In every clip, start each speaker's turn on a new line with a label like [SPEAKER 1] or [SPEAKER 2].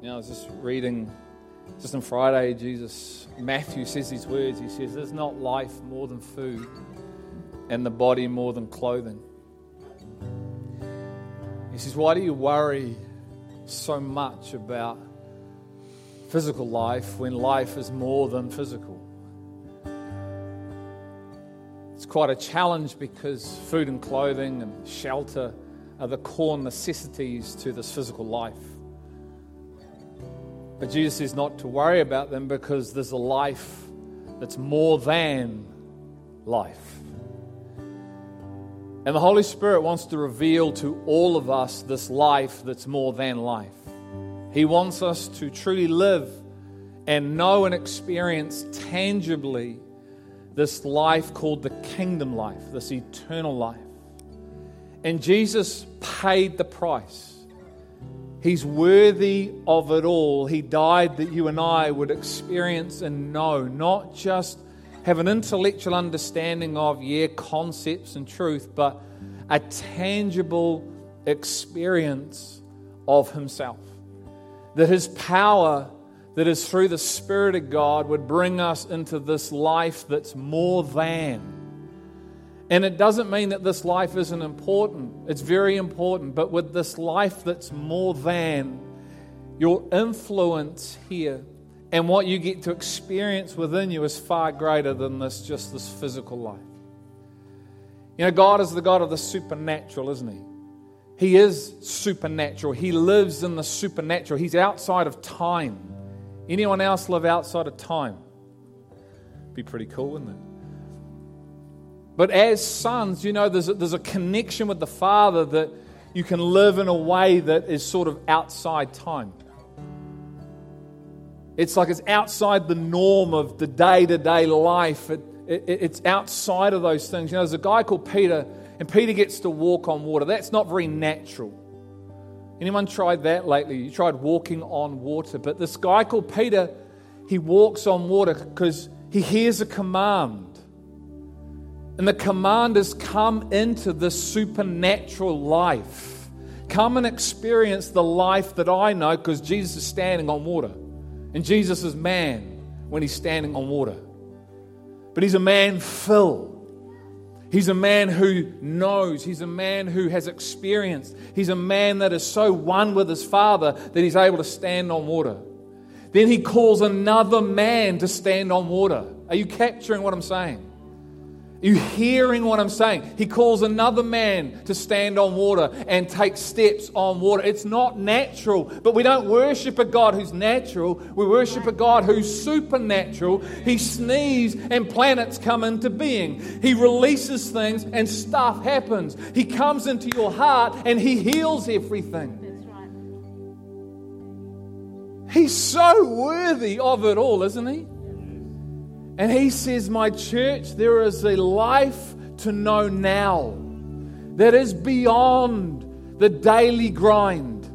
[SPEAKER 1] You know, I was just reading, just on Friday, Jesus, Matthew says these words. He says, There's not life more than food, and the body more than clothing. He says, Why do you worry so much about physical life when life is more than physical? It's quite a challenge because food and clothing and shelter are the core necessities to this physical life. But Jesus says not to worry about them because there's a life that's more than life. And the Holy Spirit wants to reveal to all of us this life that's more than life. He wants us to truly live and know and experience tangibly this life called the kingdom life, this eternal life. And Jesus paid the price. He's worthy of it all. He died that you and I would experience and know, not just have an intellectual understanding of, yeah, concepts and truth, but a tangible experience of Himself. That His power, that is through the Spirit of God, would bring us into this life that's more than and it doesn't mean that this life isn't important, it's very important. But with this life that's more than, your influence here and what you get to experience within you is far greater than this just this physical life. You know, God is the God of the supernatural, isn't He? He is supernatural. He lives in the supernatural. He's outside of time. Anyone else live outside of time? Be pretty cool, wouldn't it? But as sons, you know, there's a, there's a connection with the Father that you can live in a way that is sort of outside time. It's like it's outside the norm of the day to day life. It, it, it's outside of those things. You know, there's a guy called Peter, and Peter gets to walk on water. That's not very natural. Anyone tried that lately? You tried walking on water. But this guy called Peter, he walks on water because he hears a command. And the command is come into this supernatural life. Come and experience the life that I know because Jesus is standing on water. And Jesus is man when he's standing on water. But he's a man filled. He's a man who knows. He's a man who has experienced. He's a man that is so one with his Father that he's able to stand on water. Then he calls another man to stand on water. Are you capturing what I'm saying? You hearing what I'm saying? He calls another man to stand on water and take steps on water. It's not natural, but we don't worship a God who's natural. We worship a God who's supernatural. He sneezes and planets come into being. He releases things and stuff happens. He comes into your heart and he heals everything. He's so worthy of it all, isn't he? And he says, My church, there is a life to know now that is beyond the daily grind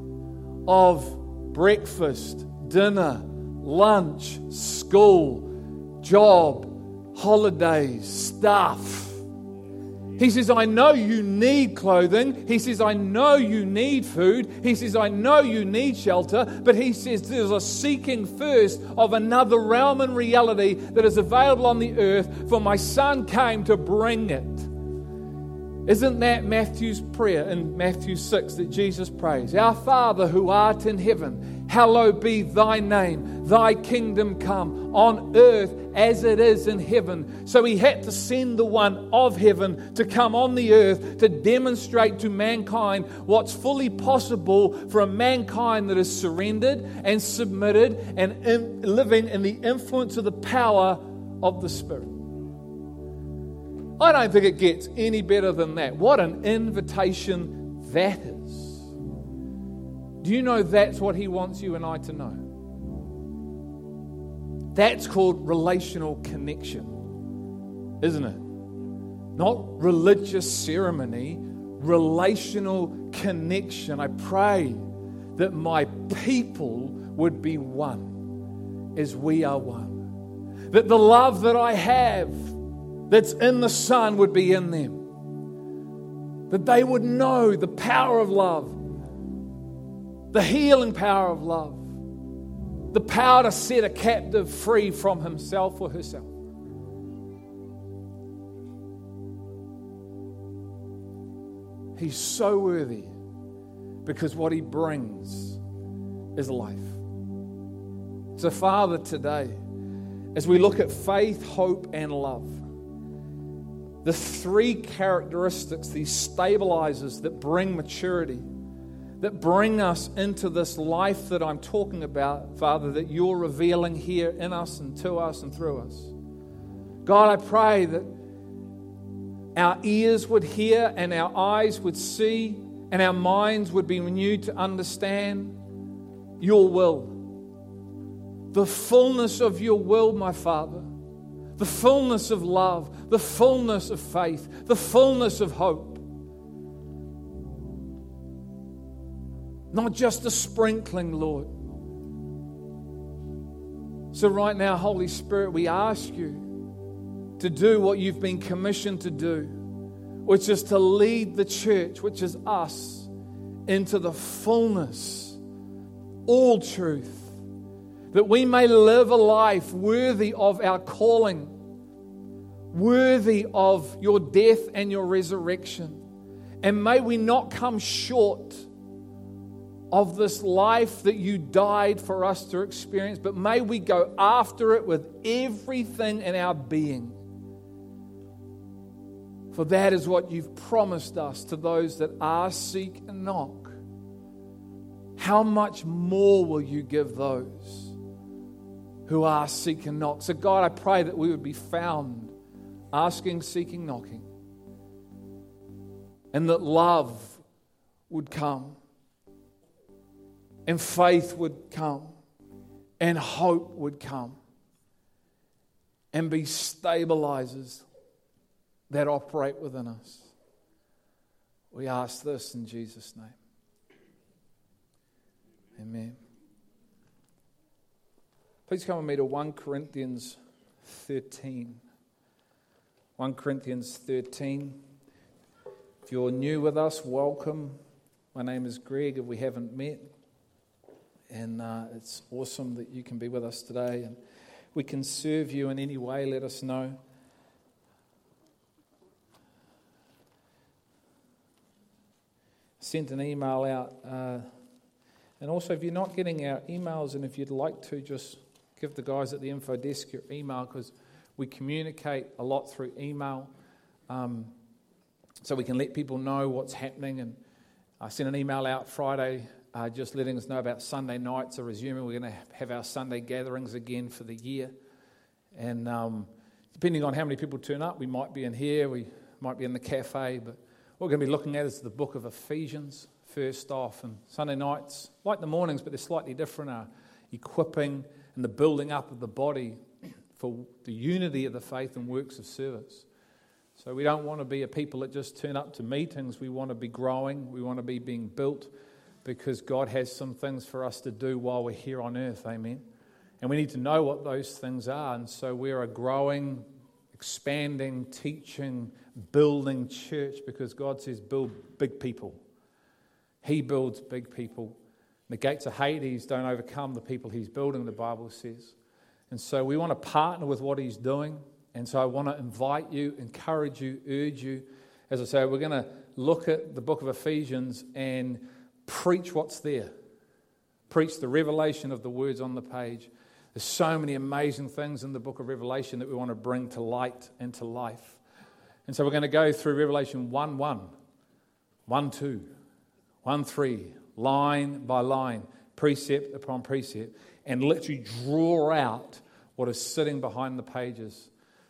[SPEAKER 1] of breakfast, dinner, lunch, school, job, holidays, stuff. He says, I know you need clothing. He says, I know you need food. He says, I know you need shelter. But he says, there's a seeking first of another realm and reality that is available on the earth, for my son came to bring it. Isn't that Matthew's prayer in Matthew 6 that Jesus prays? Our Father who art in heaven, hallowed be thy name, thy kingdom come on earth as it is in heaven. So he had to send the one of heaven to come on the earth to demonstrate to mankind what's fully possible for a mankind that is surrendered and submitted and in, living in the influence of the power of the Spirit. I don't think it gets any better than that. What an invitation that is. Do you know that's what He wants you and I to know? That's called relational connection, isn't it? Not religious ceremony, relational connection. I pray that my people would be one as we are one. That the love that I have that's in the Son would be in them. That they would know the power of love, the healing power of love, the power to set a captive free from himself or herself. He's so worthy because what he brings is life. So, Father, today, as we look at faith, hope, and love, the three characteristics, these stabilizers that bring maturity, that bring us into this life that I'm talking about, Father, that you're revealing here in us and to us and through us. God, I pray that our ears would hear and our eyes would see and our minds would be renewed to understand your will. The fullness of your will, my Father. The fullness of love, the fullness of faith, the fullness of hope. Not just a sprinkling, Lord. So, right now, Holy Spirit, we ask you to do what you've been commissioned to do, which is to lead the church, which is us, into the fullness, all truth, that we may live a life worthy of our calling, worthy of your death and your resurrection. And may we not come short of this life that you died for us to experience, but may we go after it with everything in our being. For that is what you've promised us to those that are seek and knock. How much more will you give those who are seek and knock? So, God, I pray that we would be found asking, seeking, knocking, and that love would come and faith would come, and hope would come, and be stabilizers that operate within us. We ask this in Jesus' name. Amen. Please come with me to 1 Corinthians 13. 1 Corinthians 13. If you're new with us, welcome. My name is Greg. If we haven't met, and uh, it's awesome that you can be with us today. And we can serve you in any way, let us know. Sent an email out. Uh, and also, if you're not getting our emails, and if you'd like to, just give the guys at the info desk your email because we communicate a lot through email. Um, so we can let people know what's happening. And I sent an email out Friday uh, just letting us know about Sunday nights are resuming. We're going to have our Sunday gatherings again for the year. And um, depending on how many people turn up, we might be in here, we might be in the cafe. But what we're going to be looking at is the book of Ephesians, first off. And Sunday nights, like the mornings, but they're slightly different, are equipping and the building up of the body for the unity of the faith and works of service. So we don't want to be a people that just turn up to meetings. We want to be growing. We want to be being built because God has some things for us to do while we're here on earth. Amen. And we need to know what those things are. And so we're a growing, expanding, teaching, building church because God says, build big people. He builds big people. The gates of Hades don't overcome the people he's building, the Bible says. And so we want to partner with what he's doing. And so I want to invite you, encourage you, urge you. As I say, we're going to look at the book of Ephesians and preach what's there. Preach the revelation of the words on the page. There's so many amazing things in the book of Revelation that we want to bring to light and to life. And so we're going to go through Revelation 1 1, 1 2, 1 3, line by line, precept upon precept, and literally draw out what is sitting behind the pages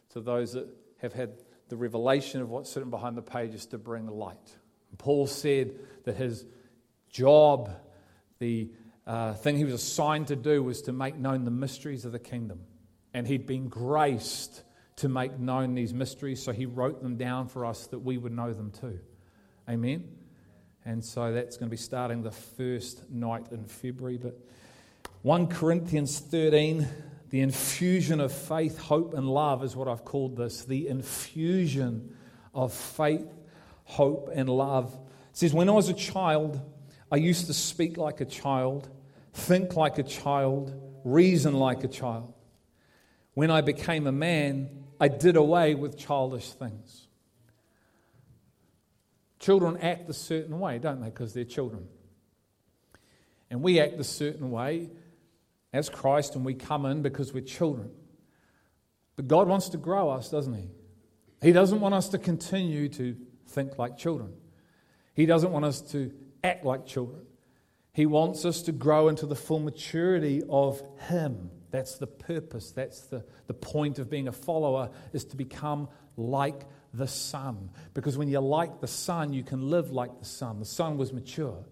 [SPEAKER 1] to those that have had the revelation of what's sitting behind the pages to bring light. Paul said that his job, the uh, thing he was assigned to do was to make known the mysteries of the kingdom. And he'd been graced to make known these mysteries, so he wrote them down for us that we would know them too. Amen? And so that's going to be starting the first night in February. But 1 Corinthians 13, the infusion of faith, hope, and love is what I've called this. The infusion of faith, hope, and love. It says, When I was a child, I used to speak like a child, think like a child, reason like a child. When I became a man, I did away with childish things. Children act a certain way, don't they? Because they're children. And we act a certain way as Christ, and we come in because we're children. But God wants to grow us, doesn't He? He doesn't want us to continue to think like children. He doesn't want us to act like children. He wants us to grow into the full maturity of Him. That's the purpose. That's the, the point of being a follower, is to become like the Son. Because when you're like the Son, you can live like the Son. The Son was mature.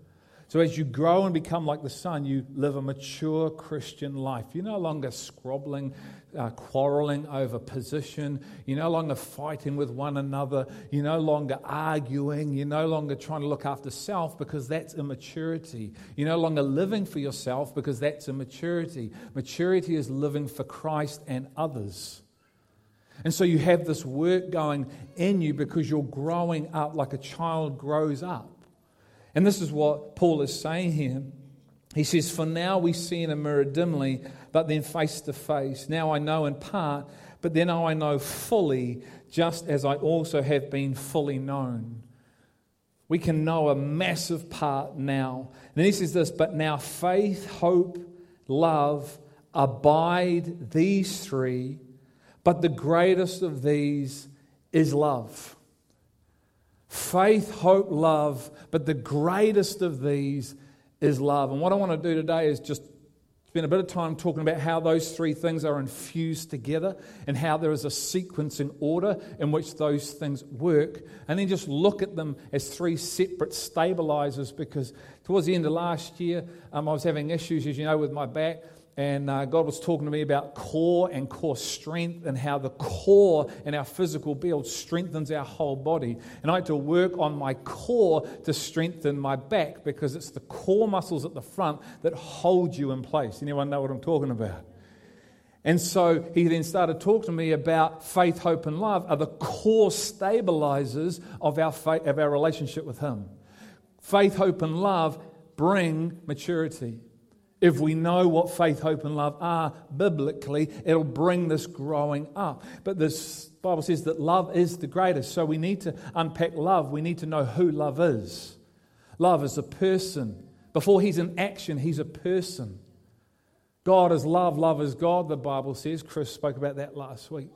[SPEAKER 1] So as you grow and become like the Son, you live a mature Christian life. You're no longer squabbling, uh, quarreling over position. You're no longer fighting with one another. You're no longer arguing. You're no longer trying to look after self because that's immaturity. You're no longer living for yourself because that's immaturity. Maturity is living for Christ and others. And so you have this work going in you because you're growing up like a child grows up. And this is what Paul is saying here. He says, For now we see in a mirror dimly, but then face to face. Now I know in part, but then I know fully, just as I also have been fully known. We can know a massive part now. And then he says this, but now faith, hope, love abide these three, but the greatest of these is love. Faith, hope, love, but the greatest of these is love. And what I want to do today is just spend a bit of time talking about how those three things are infused together and how there is a sequencing order in which those things work. And then just look at them as three separate stabilizers because towards the end of last year, um, I was having issues, as you know, with my back and uh, God was talking to me about core and core strength and how the core in our physical build strengthens our whole body. And I had to work on my core to strengthen my back because it's the core muscles at the front that hold you in place. Anyone know what I'm talking about? And so he then started talking to me about faith, hope, and love are the core stabilizers of our, faith, of our relationship with Him. Faith, hope, and love bring maturity. If we know what faith, hope, and love are biblically, it'll bring this growing up. But this Bible says that love is the greatest. So we need to unpack love. We need to know who love is. Love is a person. Before he's an action, he's a person. God is love, love is God, the Bible says. Chris spoke about that last week.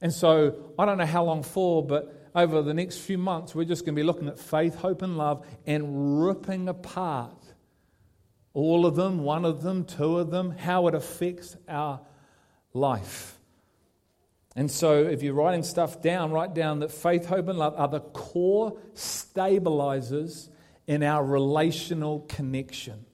[SPEAKER 1] And so I don't know how long for, but over the next few months, we're just going to be looking at faith, hope, and love and ripping apart all of them, one of them, two of them, how it affects our life. And so, if you're writing stuff down, write down that faith, hope, and love are the core stabilizers in our relational connection.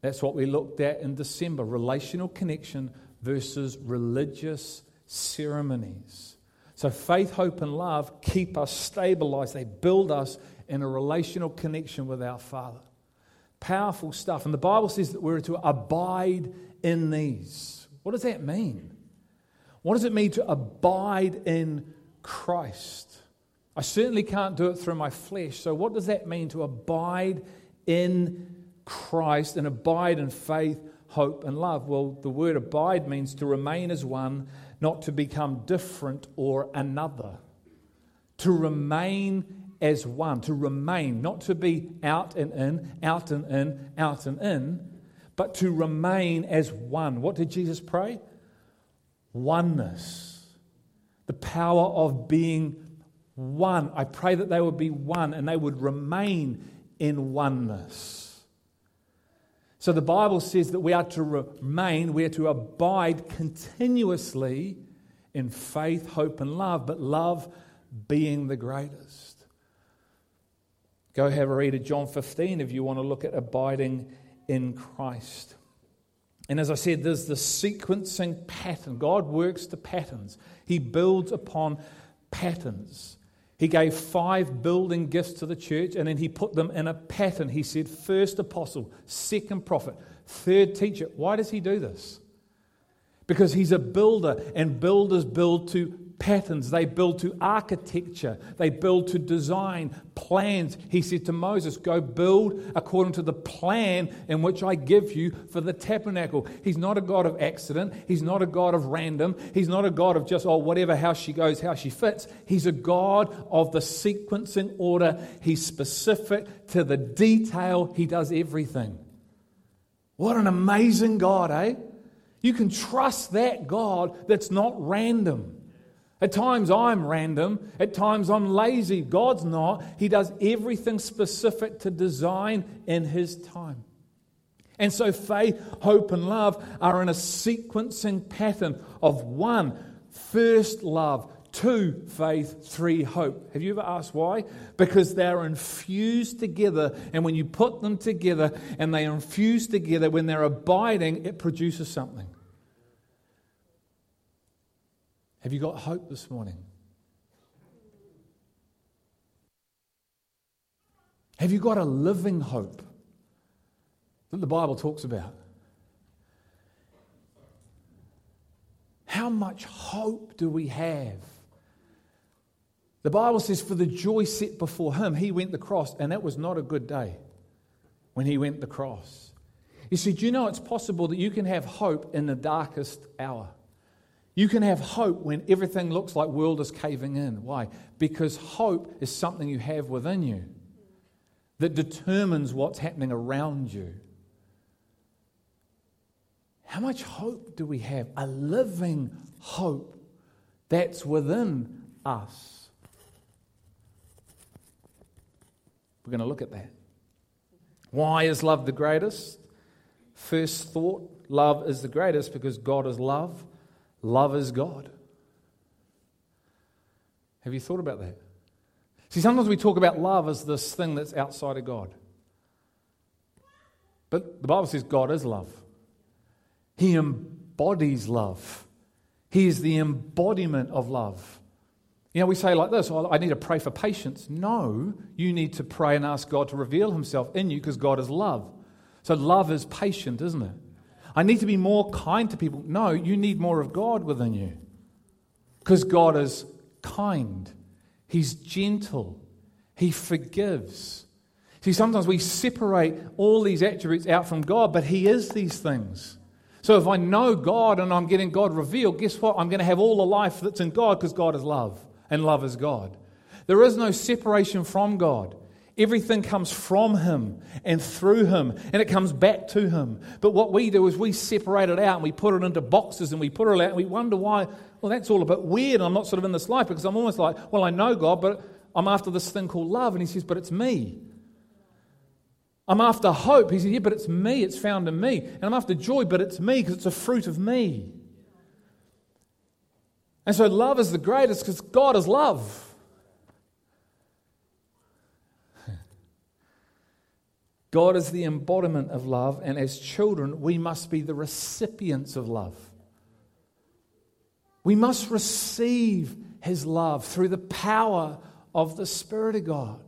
[SPEAKER 1] That's what we looked at in December relational connection versus religious ceremonies. So, faith, hope, and love keep us stabilized, they build us in a relational connection with our Father. Powerful stuff. And the Bible says that we're to abide in these. What does that mean? What does it mean to abide in Christ? I certainly can't do it through my flesh. So, what does that mean to abide in Christ and abide in faith, hope, and love? Well, the word abide means to remain as one, not to become different or another. To remain as one, to remain, not to be out and in, out and in, out and in, but to remain as one. What did Jesus pray? Oneness. The power of being one. I pray that they would be one and they would remain in oneness. So the Bible says that we are to remain, we are to abide continuously in faith, hope, and love, but love being the greatest. Go have a read of John 15 if you want to look at abiding in Christ. And as I said, there's the sequencing pattern. God works to patterns, He builds upon patterns. He gave five building gifts to the church and then he put them in a pattern. He said, first apostle, second prophet, third teacher. Why does he do this? Because he's a builder and builders build to patterns, they build to architecture, they build to design, plans. He said to Moses, Go build according to the plan in which I give you for the tabernacle. He's not a God of accident, He's not a God of random, He's not a God of just, oh, whatever, how she goes, how she fits. He's a God of the sequencing order. He's specific to the detail, He does everything. What an amazing God, eh? You can trust that God that's not random. At times I'm random. At times I'm lazy. God's not. He does everything specific to design in His time. And so faith, hope, and love are in a sequencing pattern of one, first love, two, faith, three, hope. Have you ever asked why? Because they're infused together. And when you put them together and they are infused together, when they're abiding, it produces something. Have you got hope this morning? Have you got a living hope that the Bible talks about? How much hope do we have? The Bible says, for the joy set before him, he went the cross, and that was not a good day when he went the cross. You see, do you know it's possible that you can have hope in the darkest hour? You can have hope when everything looks like world is caving in. Why? Because hope is something you have within you that determines what's happening around you. How much hope do we have? A living hope that's within us. We're going to look at that. Why is love the greatest? First thought love is the greatest because God is love. Love is God. Have you thought about that? See, sometimes we talk about love as this thing that's outside of God. But the Bible says God is love. He embodies love. He is the embodiment of love. You know, we say like this, oh, I need to pray for patience. No, you need to pray and ask God to reveal himself in you because God is love. So love is patient, isn't it? I need to be more kind to people. No, you need more of God within you. Because God is kind, He's gentle, He forgives. See, sometimes we separate all these attributes out from God, but He is these things. So if I know God and I'm getting God revealed, guess what? I'm going to have all the life that's in God because God is love and love is God. There is no separation from God. Everything comes from Him and through Him, and it comes back to Him. But what we do is we separate it out and we put it into boxes and we put it out and we wonder why, well, that's all a bit weird. I'm not sort of in this life because I'm almost like, well, I know God, but I'm after this thing called love. And He says, but it's me. I'm after hope. He says, yeah, but it's me. It's found in me. And I'm after joy, but it's me because it's a fruit of me. And so love is the greatest because God is love. God is the embodiment of love, and as children, we must be the recipients of love. We must receive His love through the power of the Spirit of God.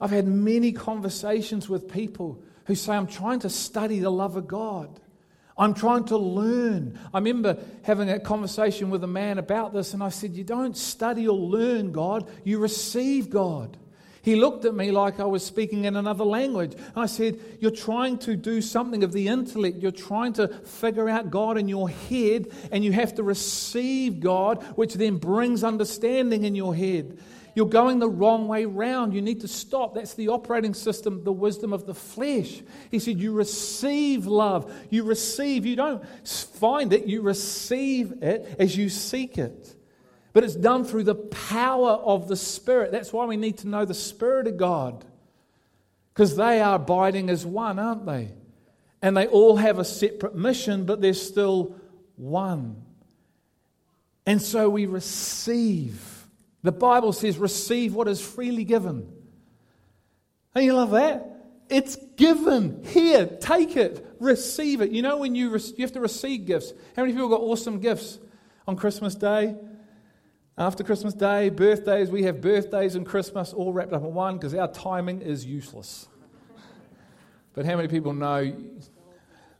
[SPEAKER 1] I've had many conversations with people who say, I'm trying to study the love of God. I'm trying to learn. I remember having a conversation with a man about this, and I said, You don't study or learn God, you receive God. He looked at me like I was speaking in another language. I said, You're trying to do something of the intellect. You're trying to figure out God in your head, and you have to receive God, which then brings understanding in your head. You're going the wrong way round. You need to stop. That's the operating system, the wisdom of the flesh. He said, You receive love. You receive. You don't find it, you receive it as you seek it. But it's done through the power of the Spirit. That's why we need to know the Spirit of God. Because they are abiding as one, aren't they? And they all have a separate mission, but they're still one. And so we receive. The Bible says, receive what is freely given. And you love that? It's given. Here, take it, receive it. You know, when you, you have to receive gifts. How many people got awesome gifts on Christmas Day? After Christmas Day, birthdays, we have birthdays and Christmas all wrapped up in one because our timing is useless. But how many people know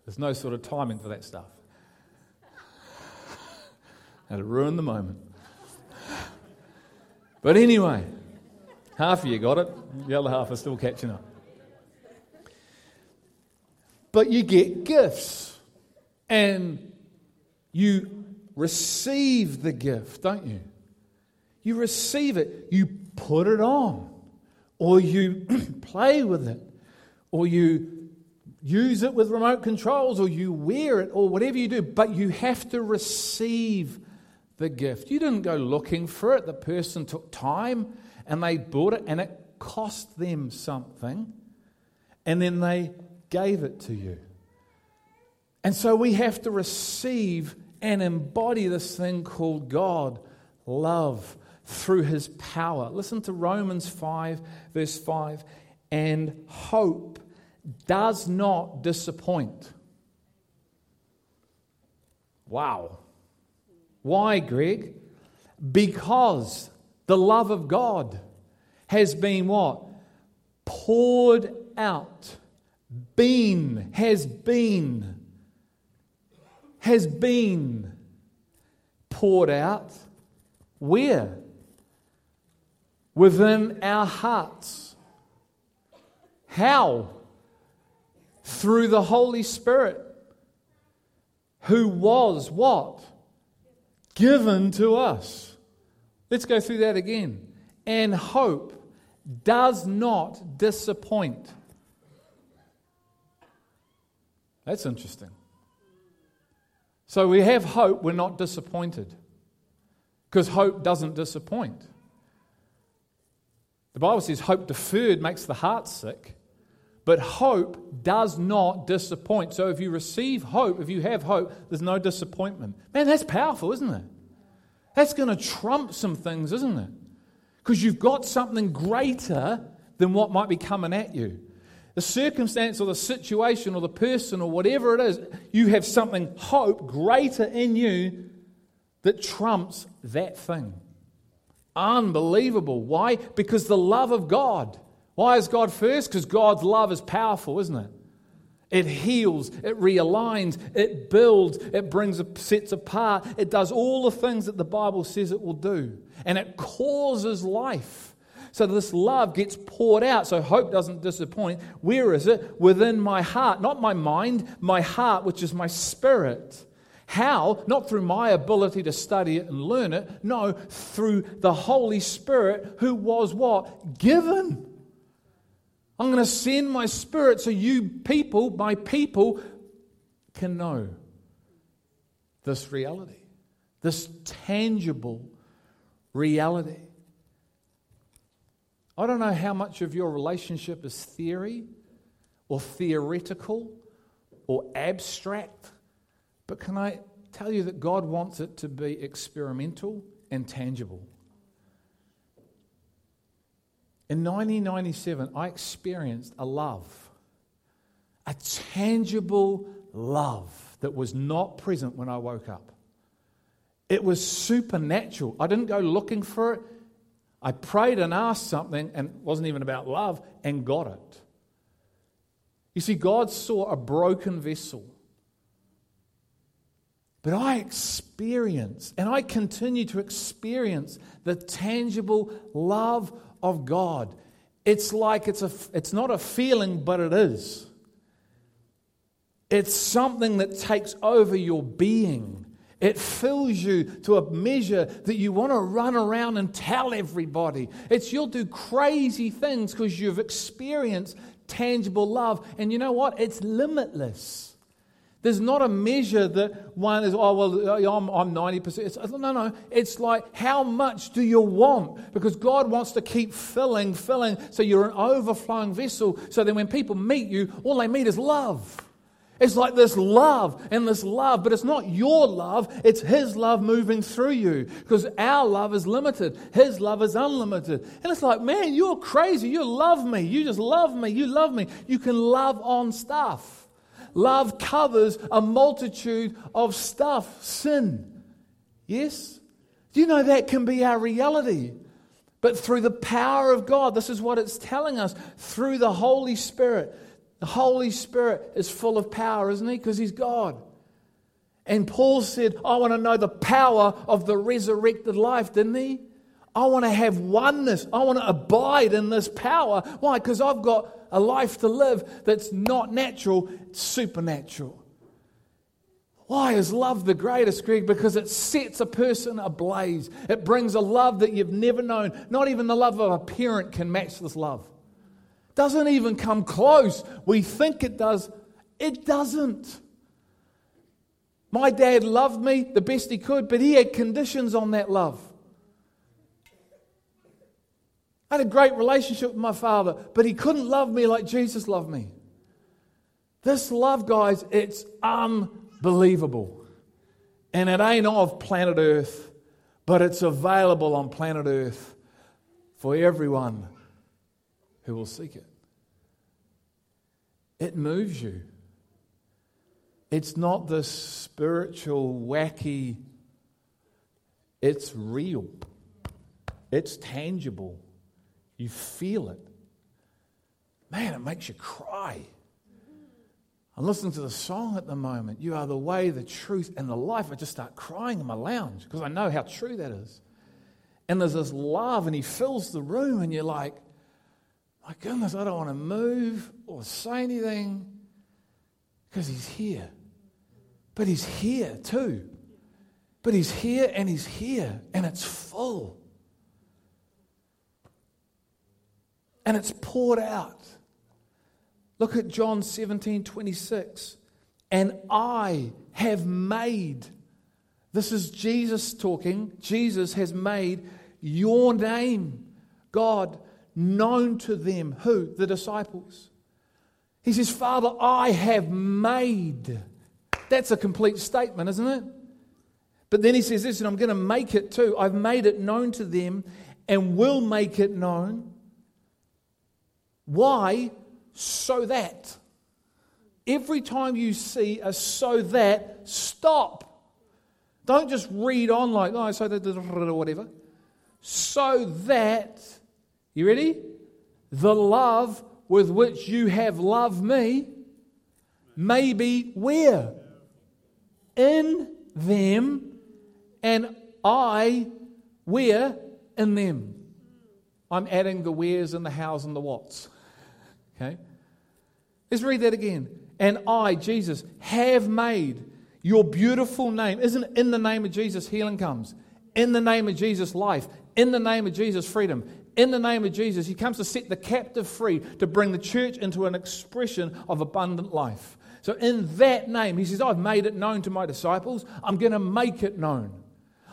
[SPEAKER 1] there's no sort of timing for that stuff? To ruin the moment. But anyway, half of you got it, the other half are still catching up. But you get gifts and you receive the gift, don't you? You receive it, you put it on, or you play with it, or you use it with remote controls, or you wear it, or whatever you do, but you have to receive the gift. You didn't go looking for it, the person took time and they bought it, and it cost them something, and then they gave it to you. And so we have to receive and embody this thing called God, love, through his power. Listen to Romans 5, verse 5. And hope does not disappoint. Wow. Why, Greg? Because the love of God has been what? Poured out. Been, has been, has been poured out. Where? Within our hearts. How? Through the Holy Spirit, who was what? Given to us. Let's go through that again. And hope does not disappoint. That's interesting. So we have hope, we're not disappointed. Because hope doesn't disappoint. The Bible says hope deferred makes the heart sick, but hope does not disappoint. So if you receive hope, if you have hope, there's no disappointment. Man, that's powerful, isn't it? That's going to trump some things, isn't it? Because you've got something greater than what might be coming at you. The circumstance or the situation or the person or whatever it is, you have something, hope greater in you that trumps that thing. Unbelievable. Why? Because the love of God. Why is God first? Because God's love is powerful, isn't it? It heals, it realigns, it builds, it brings sets apart, it does all the things that the Bible says it will do. And it causes life. So this love gets poured out, so hope doesn't disappoint. Where is it? Within my heart, not my mind, my heart, which is my spirit. How? Not through my ability to study it and learn it. No, through the Holy Spirit who was what? Given. I'm going to send my spirit so you people, my people, can know this reality, this tangible reality. I don't know how much of your relationship is theory or theoretical or abstract, but can I tell you that God wants it to be experimental and tangible? In 1997, I experienced a love, a tangible love that was not present when I woke up. It was supernatural. I didn't go looking for it. I prayed and asked something, and it wasn't even about love, and got it. You see, God saw a broken vessel. But I experience, and I continue to experience the tangible love of God. It's like it's, a, it's not a feeling, but it is. It's something that takes over your being. It fills you to a measure that you want to run around and tell everybody. It's you'll do crazy things because you've experienced tangible love. And you know what? It's limitless. There's not a measure that one is, oh, well, uh, I'm, I'm 90%. It's, no, no. It's like, how much do you want? Because God wants to keep filling, filling, so you're an overflowing vessel. So then when people meet you, all they meet is love. It's like this love and this love, but it's not your love, it's His love moving through you. Because our love is limited, His love is unlimited. And it's like, man, you're crazy. You love me. You just love me. You love me. You can love on stuff. Love covers a multitude of stuff, sin. Yes? Do you know that can be our reality? But through the power of God, this is what it's telling us through the Holy Spirit. The Holy Spirit is full of power, isn't he? Because he's God. And Paul said, I want to know the power of the resurrected life, didn't he? I want to have oneness. I want to abide in this power. Why? Because I've got a life to live that's not natural, it's supernatural. Why is love the greatest, Greg? Because it sets a person ablaze. It brings a love that you've never known. Not even the love of a parent can match this love. Doesn't even come close. We think it does, it doesn't. My dad loved me the best he could, but he had conditions on that love. Had a great relationship with my father, but he couldn't love me like Jesus loved me. This love, guys, it's unbelievable. And it ain't of planet Earth, but it's available on planet Earth for everyone who will seek it. It moves you. It's not this spiritual, wacky, it's real, it's tangible. You feel it. Man, it makes you cry. I'm listening to the song at the moment. You are the way, the truth, and the life. I just start crying in my lounge because I know how true that is. And there's this love, and he fills the room, and you're like, my goodness, I don't want to move or say anything because he's here. But he's here too. But he's here and he's here, and it's full. And it's poured out. Look at John 17 26. And I have made, this is Jesus talking, Jesus has made your name, God, known to them. Who? The disciples. He says, Father, I have made. That's a complete statement, isn't it? But then he says this, and I'm going to make it too. I've made it known to them and will make it known. Why? So that. Every time you see a so that, stop. Don't just read on like, oh, so that, or whatever. So that you ready? The love with which you have loved me may be where? In them, and I where? In them. I'm adding the wheres and the hows and the whats. Okay? Let's read that again. And I, Jesus, have made your beautiful name. Isn't in the name of Jesus healing comes? In the name of Jesus, life. In the name of Jesus, freedom in the name of Jesus. He comes to set the captive free, to bring the church into an expression of abundant life. So, in that name, he says, I've made it known to my disciples. I'm going to make it known.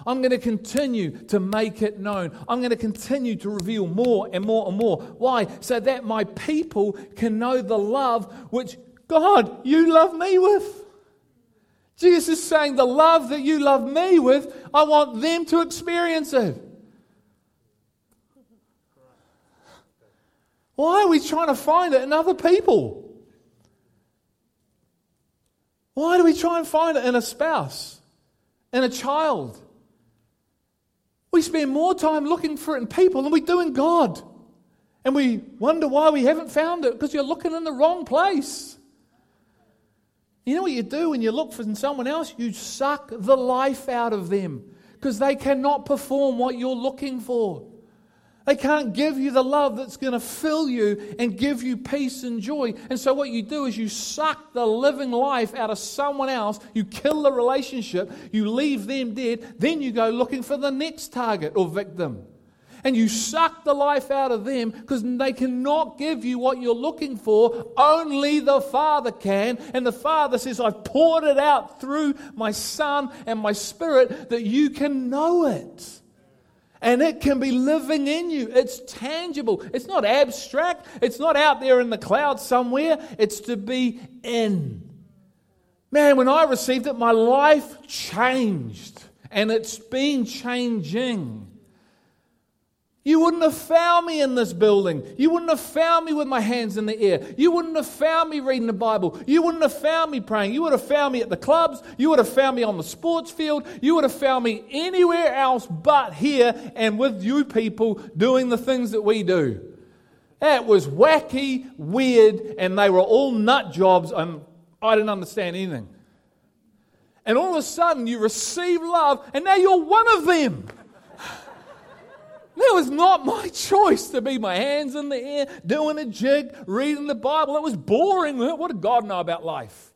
[SPEAKER 1] I'm going to continue to make it known. I'm going to continue to reveal more and more and more. Why? So that my people can know the love which God, you love me with. Jesus is saying, The love that you love me with, I want them to experience it. Why are we trying to find it in other people? Why do we try and find it in a spouse, in a child? We spend more time looking for it in people than we do in God. And we wonder why we haven't found it because you're looking in the wrong place. You know what you do when you look for someone else? You suck the life out of them because they cannot perform what you're looking for. They can't give you the love that's going to fill you and give you peace and joy. And so, what you do is you suck the living life out of someone else, you kill the relationship, you leave them dead, then you go looking for the next target or victim. And you suck the life out of them because they cannot give you what you're looking for. Only the Father can. And the Father says, I've poured it out through my Son and my Spirit that you can know it and it can be living in you. It's tangible. It's not abstract. It's not out there in the clouds somewhere. It's to be in. Man, when I received it, my life changed, and it's been changing. You wouldn't have found me in this building. You wouldn't have found me with my hands in the air. You wouldn't have found me reading the Bible. You wouldn't have found me praying. You would have found me at the clubs. You would have found me on the sports field. You would have found me anywhere else but here and with you people doing the things that we do. That was wacky, weird, and they were all nut jobs, and I didn't understand anything. And all of a sudden, you receive love, and now you're one of them. That was not my choice to be my hands in the air, doing a jig, reading the Bible. It was boring. What did God know about life?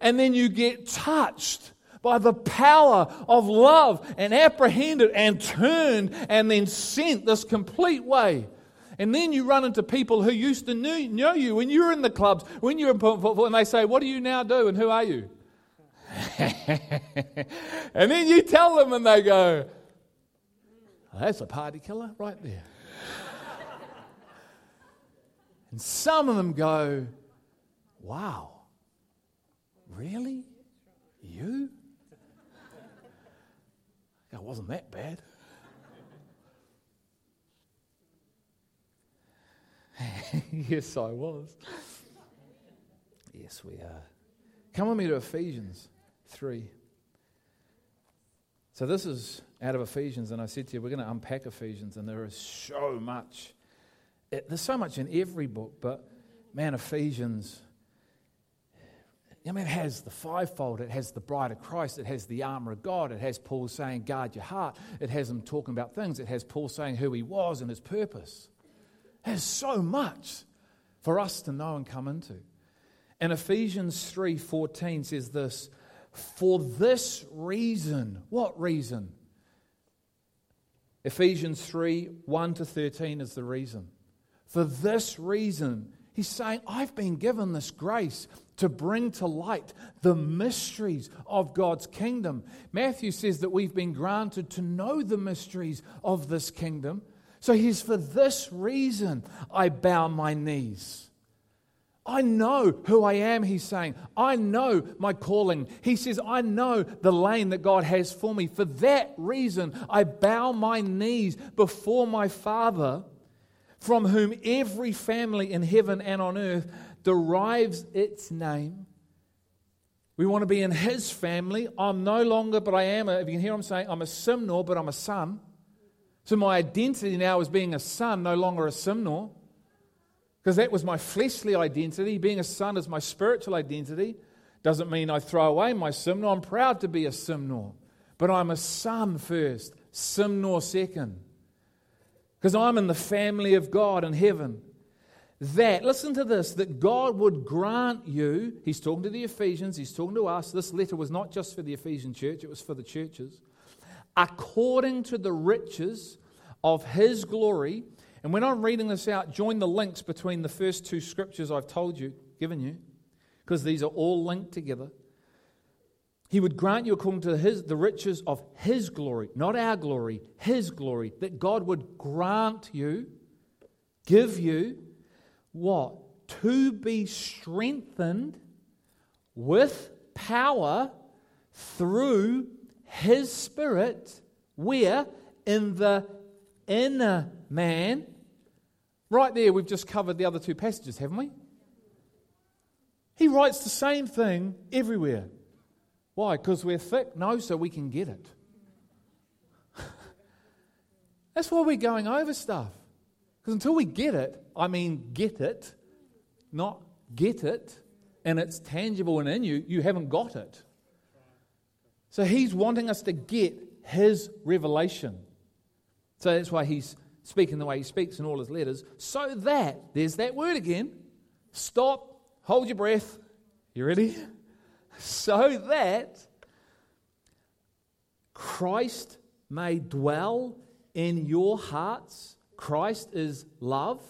[SPEAKER 1] And then you get touched by the power of love and apprehended and turned and then sent this complete way. And then you run into people who used to know you when you were in the clubs, when you were, in football, and they say, What do you now do and who are you? and then you tell them and they go, That's a party killer right there. and some of them go, Wow, really? You? It wasn't that bad. yes, I was. Yes, we are. Come with me to Ephesians 3. So, this is out of Ephesians, and I said to you, we're going to unpack Ephesians, and there is so much. It, there's so much in every book, but man, Ephesians I mean, it has the fivefold, it has the bride of Christ, it has the armor of God, it has Paul saying, guard your heart, it has him talking about things, it has Paul saying who he was and his purpose. It has so much for us to know and come into. And Ephesians 3:14 says this, for this reason. What reason? Ephesians 3 1 to 13 is the reason. For this reason, he's saying, I've been given this grace to bring to light the mysteries of God's kingdom. Matthew says that we've been granted to know the mysteries of this kingdom. So he's for this reason I bow my knees. I know who I am, he's saying. I know my calling. He says, I know the lane that God has for me. For that reason, I bow my knees before my Father, from whom every family in heaven and on earth derives its name. We want to be in his family. I'm no longer, but I am, a, if you can hear I'm saying, I'm a Simnor, but I'm a son. So my identity now is being a son, no longer a Simnor. Because that was my fleshly identity. Being a son is my spiritual identity. Doesn't mean I throw away my Simnor. I'm proud to be a Simnor. But I'm a son first, Simnor second. Because I'm in the family of God in heaven that, listen to this, that God would grant you, he's talking to the Ephesians, he's talking to us. This letter was not just for the Ephesian church, it was for the churches. According to the riches of his glory. And when I'm reading this out, join the links between the first two scriptures I've told you, given you, because these are all linked together. He would grant you according to his, the riches of his glory, not our glory, his glory, that God would grant you, give you what? To be strengthened with power through his spirit, where? In the inner man. Right there, we've just covered the other two passages, haven't we? He writes the same thing everywhere. Why? Because we're thick? No, so we can get it. That's why we're going over stuff. Because until we get it, I mean get it, not get it, and it's tangible and in you, you haven't got it. So he's wanting us to get his revelation. So that's why he's speaking the way he speaks in all his letters, so that, there's that word again, stop, hold your breath. You ready? So that Christ may dwell in your hearts Christ is love,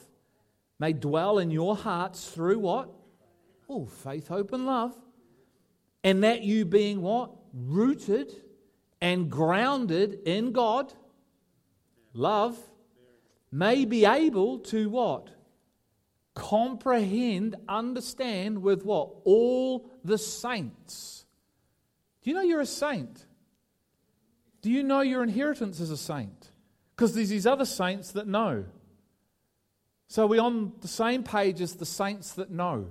[SPEAKER 1] may dwell in your hearts through what? Oh, faith, hope, and love. And that you being what? Rooted and grounded in God, love, may be able to what? Comprehend, understand with what? All the saints. Do you know you're a saint? Do you know your inheritance is a saint? Because there's these other saints that know. So we're on the same page as the saints that know.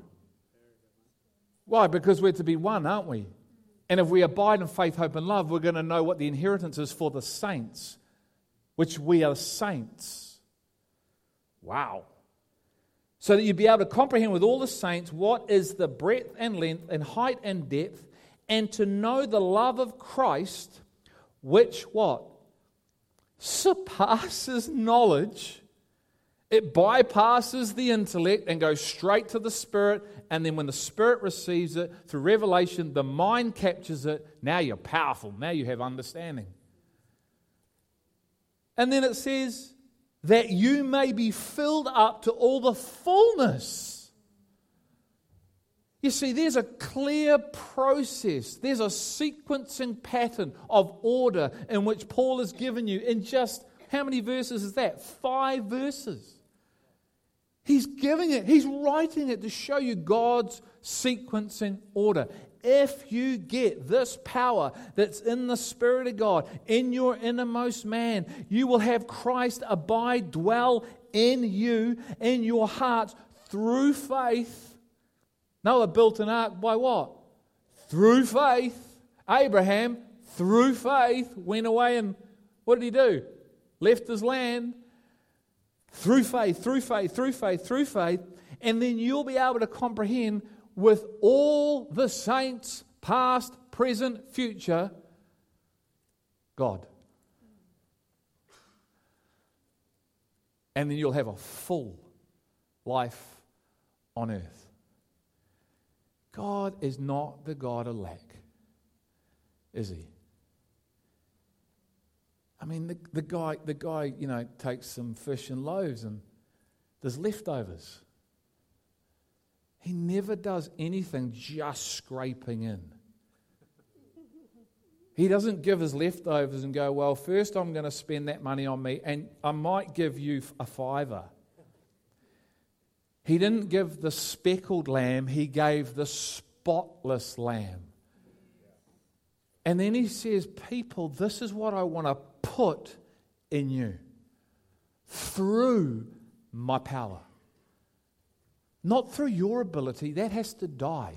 [SPEAKER 1] Why? Because we're to be one, aren't we? And if we abide in faith, hope, and love, we're going to know what the inheritance is for the saints, which we are saints. Wow. So that you'd be able to comprehend with all the saints what is the breadth and length and height and depth, and to know the love of Christ, which what? Surpasses knowledge. It bypasses the intellect and goes straight to the spirit. And then when the spirit receives it through revelation, the mind captures it. Now you're powerful. Now you have understanding. And then it says, that you may be filled up to all the fullness you see, there's a clear process, there's a sequencing pattern of order in which Paul has given you in just how many verses is that? Five verses. He's giving it, he's writing it to show you God's sequencing order. If you get this power that's in the Spirit of God, in your innermost man, you will have Christ abide, dwell in you, in your hearts through faith Noah built an ark by what? Through faith. Abraham, through faith, went away and what did he do? Left his land. Through faith, through faith, through faith, through faith. And then you'll be able to comprehend with all the saints, past, present, future, God. And then you'll have a full life on earth. God is not the God of lack, is he? I mean, the, the, guy, the guy, you know, takes some fish and loaves and there's leftovers. He never does anything just scraping in. He doesn't give his leftovers and go, Well, first I'm going to spend that money on me, and I might give you a fiver. He didn't give the speckled lamb, he gave the spotless lamb. And then he says, People, this is what I want to put in you through my power. Not through your ability, that has to die.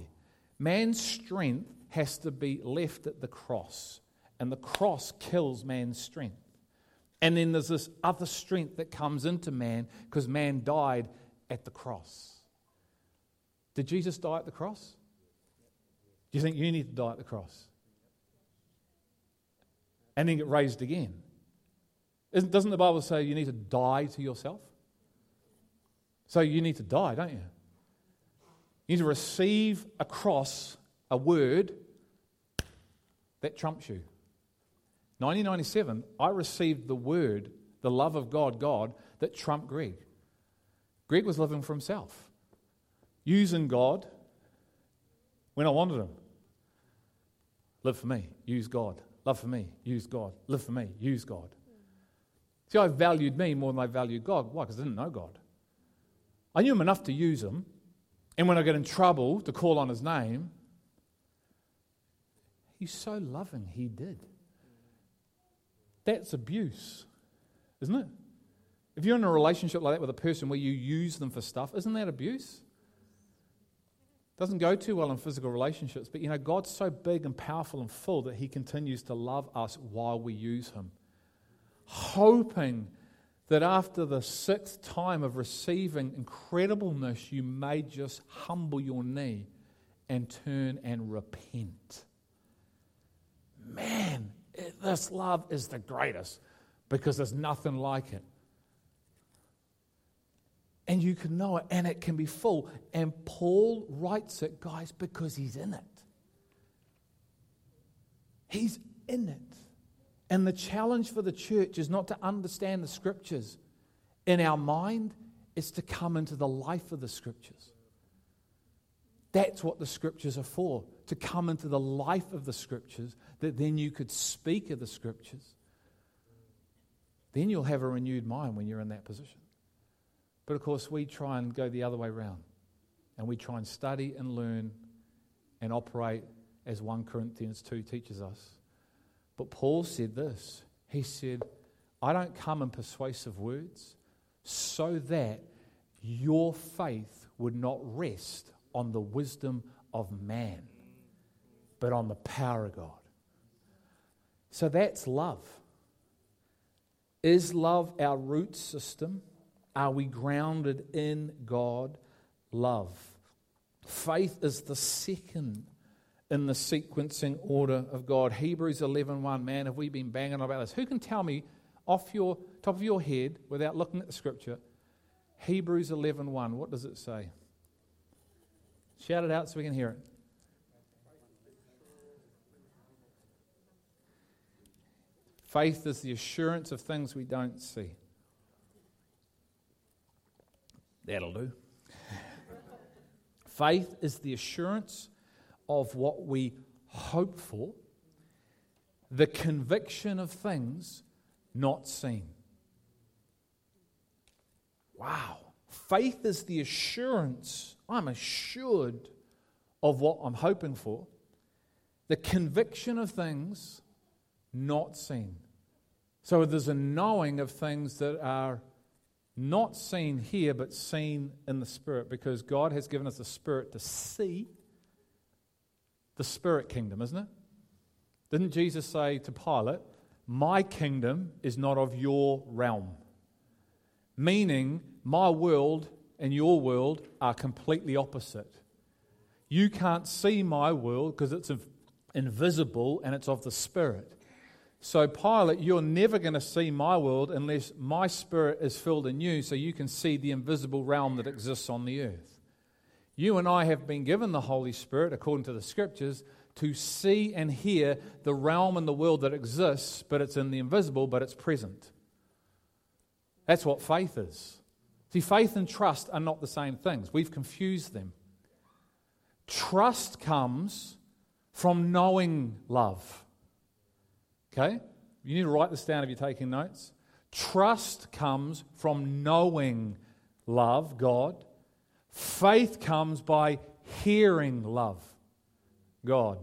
[SPEAKER 1] Man's strength has to be left at the cross, and the cross kills man's strength. And then there's this other strength that comes into man because man died at the cross. Did Jesus die at the cross? Do you think you need to die at the cross? And then get raised again? Isn't, doesn't the Bible say you need to die to yourself? So you need to die, don't you? You need to receive across a word that trumps you. 1997, I received the word, the love of God, God, that trumped Greg. Greg was living for himself, using God when I wanted him. Live for me, use God. Love for me, use God. Live for me, use God. See, I valued me more than I valued God. Why? Because I didn't know God. I knew him enough to use him. And when I get in trouble to call on his name, he's so loving, he did. That's abuse, isn't it? If you're in a relationship like that with a person where you use them for stuff, isn't that abuse? Doesn't go too well in physical relationships, but you know, God's so big and powerful and full that He continues to love us while we use Him. Hoping that after the sixth time of receiving incredibleness, you may just humble your knee and turn and repent. Man, this love is the greatest because there's nothing like it and you can know it, and it can be full. And Paul writes it, guys, because he's in it. He's in it. And the challenge for the church is not to understand the scriptures in our mind, it's to come into the life of the scriptures. That's what the scriptures are for, to come into the life of the scriptures, that then you could speak of the scriptures. Then you'll have a renewed mind when you're in that position. But of course, we try and go the other way around. And we try and study and learn and operate as 1 Corinthians 2 teaches us. But Paul said this He said, I don't come in persuasive words so that your faith would not rest on the wisdom of man, but on the power of God. So that's love. Is love our root system? Are we grounded in God love? Faith is the second in the sequencing order of God. Hebrews 11 1. Man, have we been banging about this? Who can tell me off your top of your head without looking at the scripture? Hebrews 11 1. What does it say? Shout it out so we can hear it. Faith is the assurance of things we don't see. That'll do. Faith is the assurance of what we hope for, the conviction of things not seen. Wow. Faith is the assurance, I'm assured of what I'm hoping for, the conviction of things not seen. So there's a knowing of things that are not seen here, but seen in the Spirit, because God has given us the Spirit to see the Spirit kingdom, isn't it? Didn't Jesus say to Pilate, My kingdom is not of your realm? Meaning, my world and your world are completely opposite. You can't see my world because it's invisible and it's of the Spirit. So, Pilate, you're never going to see my world unless my spirit is filled in you so you can see the invisible realm that exists on the earth. You and I have been given the Holy Spirit, according to the scriptures, to see and hear the realm and the world that exists, but it's in the invisible, but it's present. That's what faith is. See, faith and trust are not the same things. We've confused them. Trust comes from knowing love. Okay? You need to write this down if you're taking notes. Trust comes from knowing love, God. Faith comes by hearing love, God.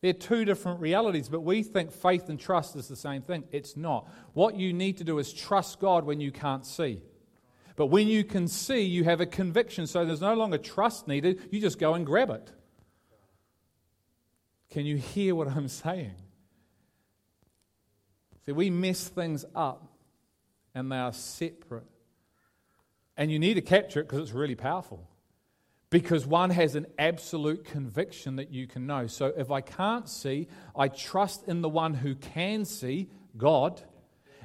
[SPEAKER 1] They're two different realities, but we think faith and trust is the same thing. It's not. What you need to do is trust God when you can't see. But when you can see, you have a conviction, so there's no longer trust needed. You just go and grab it. Can you hear what I'm saying? See, we mess things up and they are separate. And you need to capture it because it's really powerful. Because one has an absolute conviction that you can know. So if I can't see, I trust in the one who can see, God.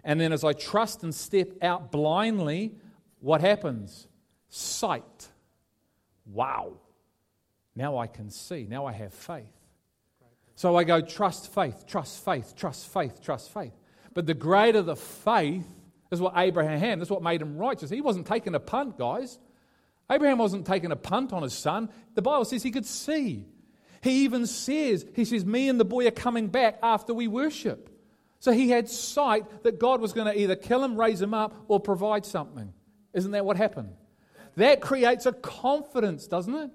[SPEAKER 1] And then as I trust and step out blindly, what happens? Sight. Wow. Now I can see. Now I have faith. So I go trust faith, trust faith, trust faith, trust faith. But the greater the faith is what Abraham had. That's what made him righteous. He wasn't taking a punt, guys. Abraham wasn't taking a punt on his son. The Bible says he could see. He even says, he says, me and the boy are coming back after we worship. So he had sight that God was going to either kill him, raise him up, or provide something. Isn't that what happened? That creates a confidence, doesn't it?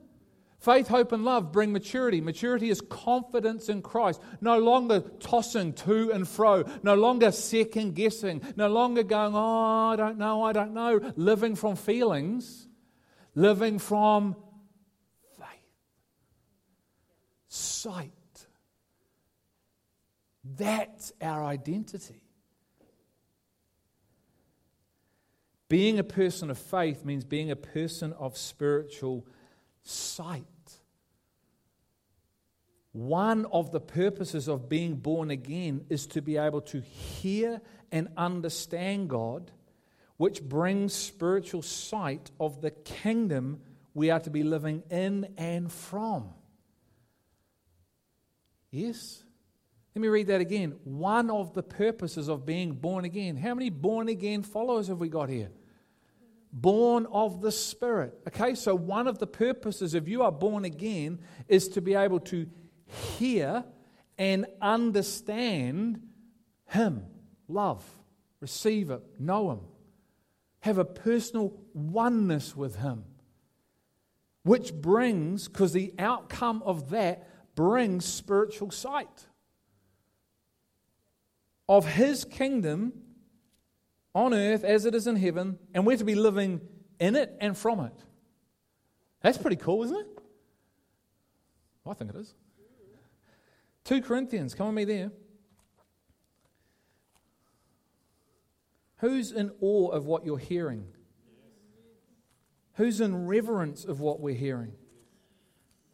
[SPEAKER 1] Faith, hope, and love bring maturity. Maturity is confidence in Christ. No longer tossing to and fro. No longer second guessing. No longer going, oh, I don't know, I don't know. Living from feelings. Living from faith. Sight. That's our identity. Being a person of faith means being a person of spiritual sight. One of the purposes of being born again is to be able to hear and understand God, which brings spiritual sight of the kingdom we are to be living in and from. Yes? Let me read that again. One of the purposes of being born again. How many born again followers have we got here? Born of the Spirit. Okay, so one of the purposes of you are born again is to be able to hear and understand Him, love, receive it, know Him, have a personal oneness with Him, which brings, because the outcome of that brings spiritual sight of His kingdom on earth as it is in heaven, and we're to be living in it and from it. That's pretty cool, isn't it? I think it is. 2 Corinthians, come with me there. Who's in awe of what you're hearing? Who's in reverence of what we're hearing?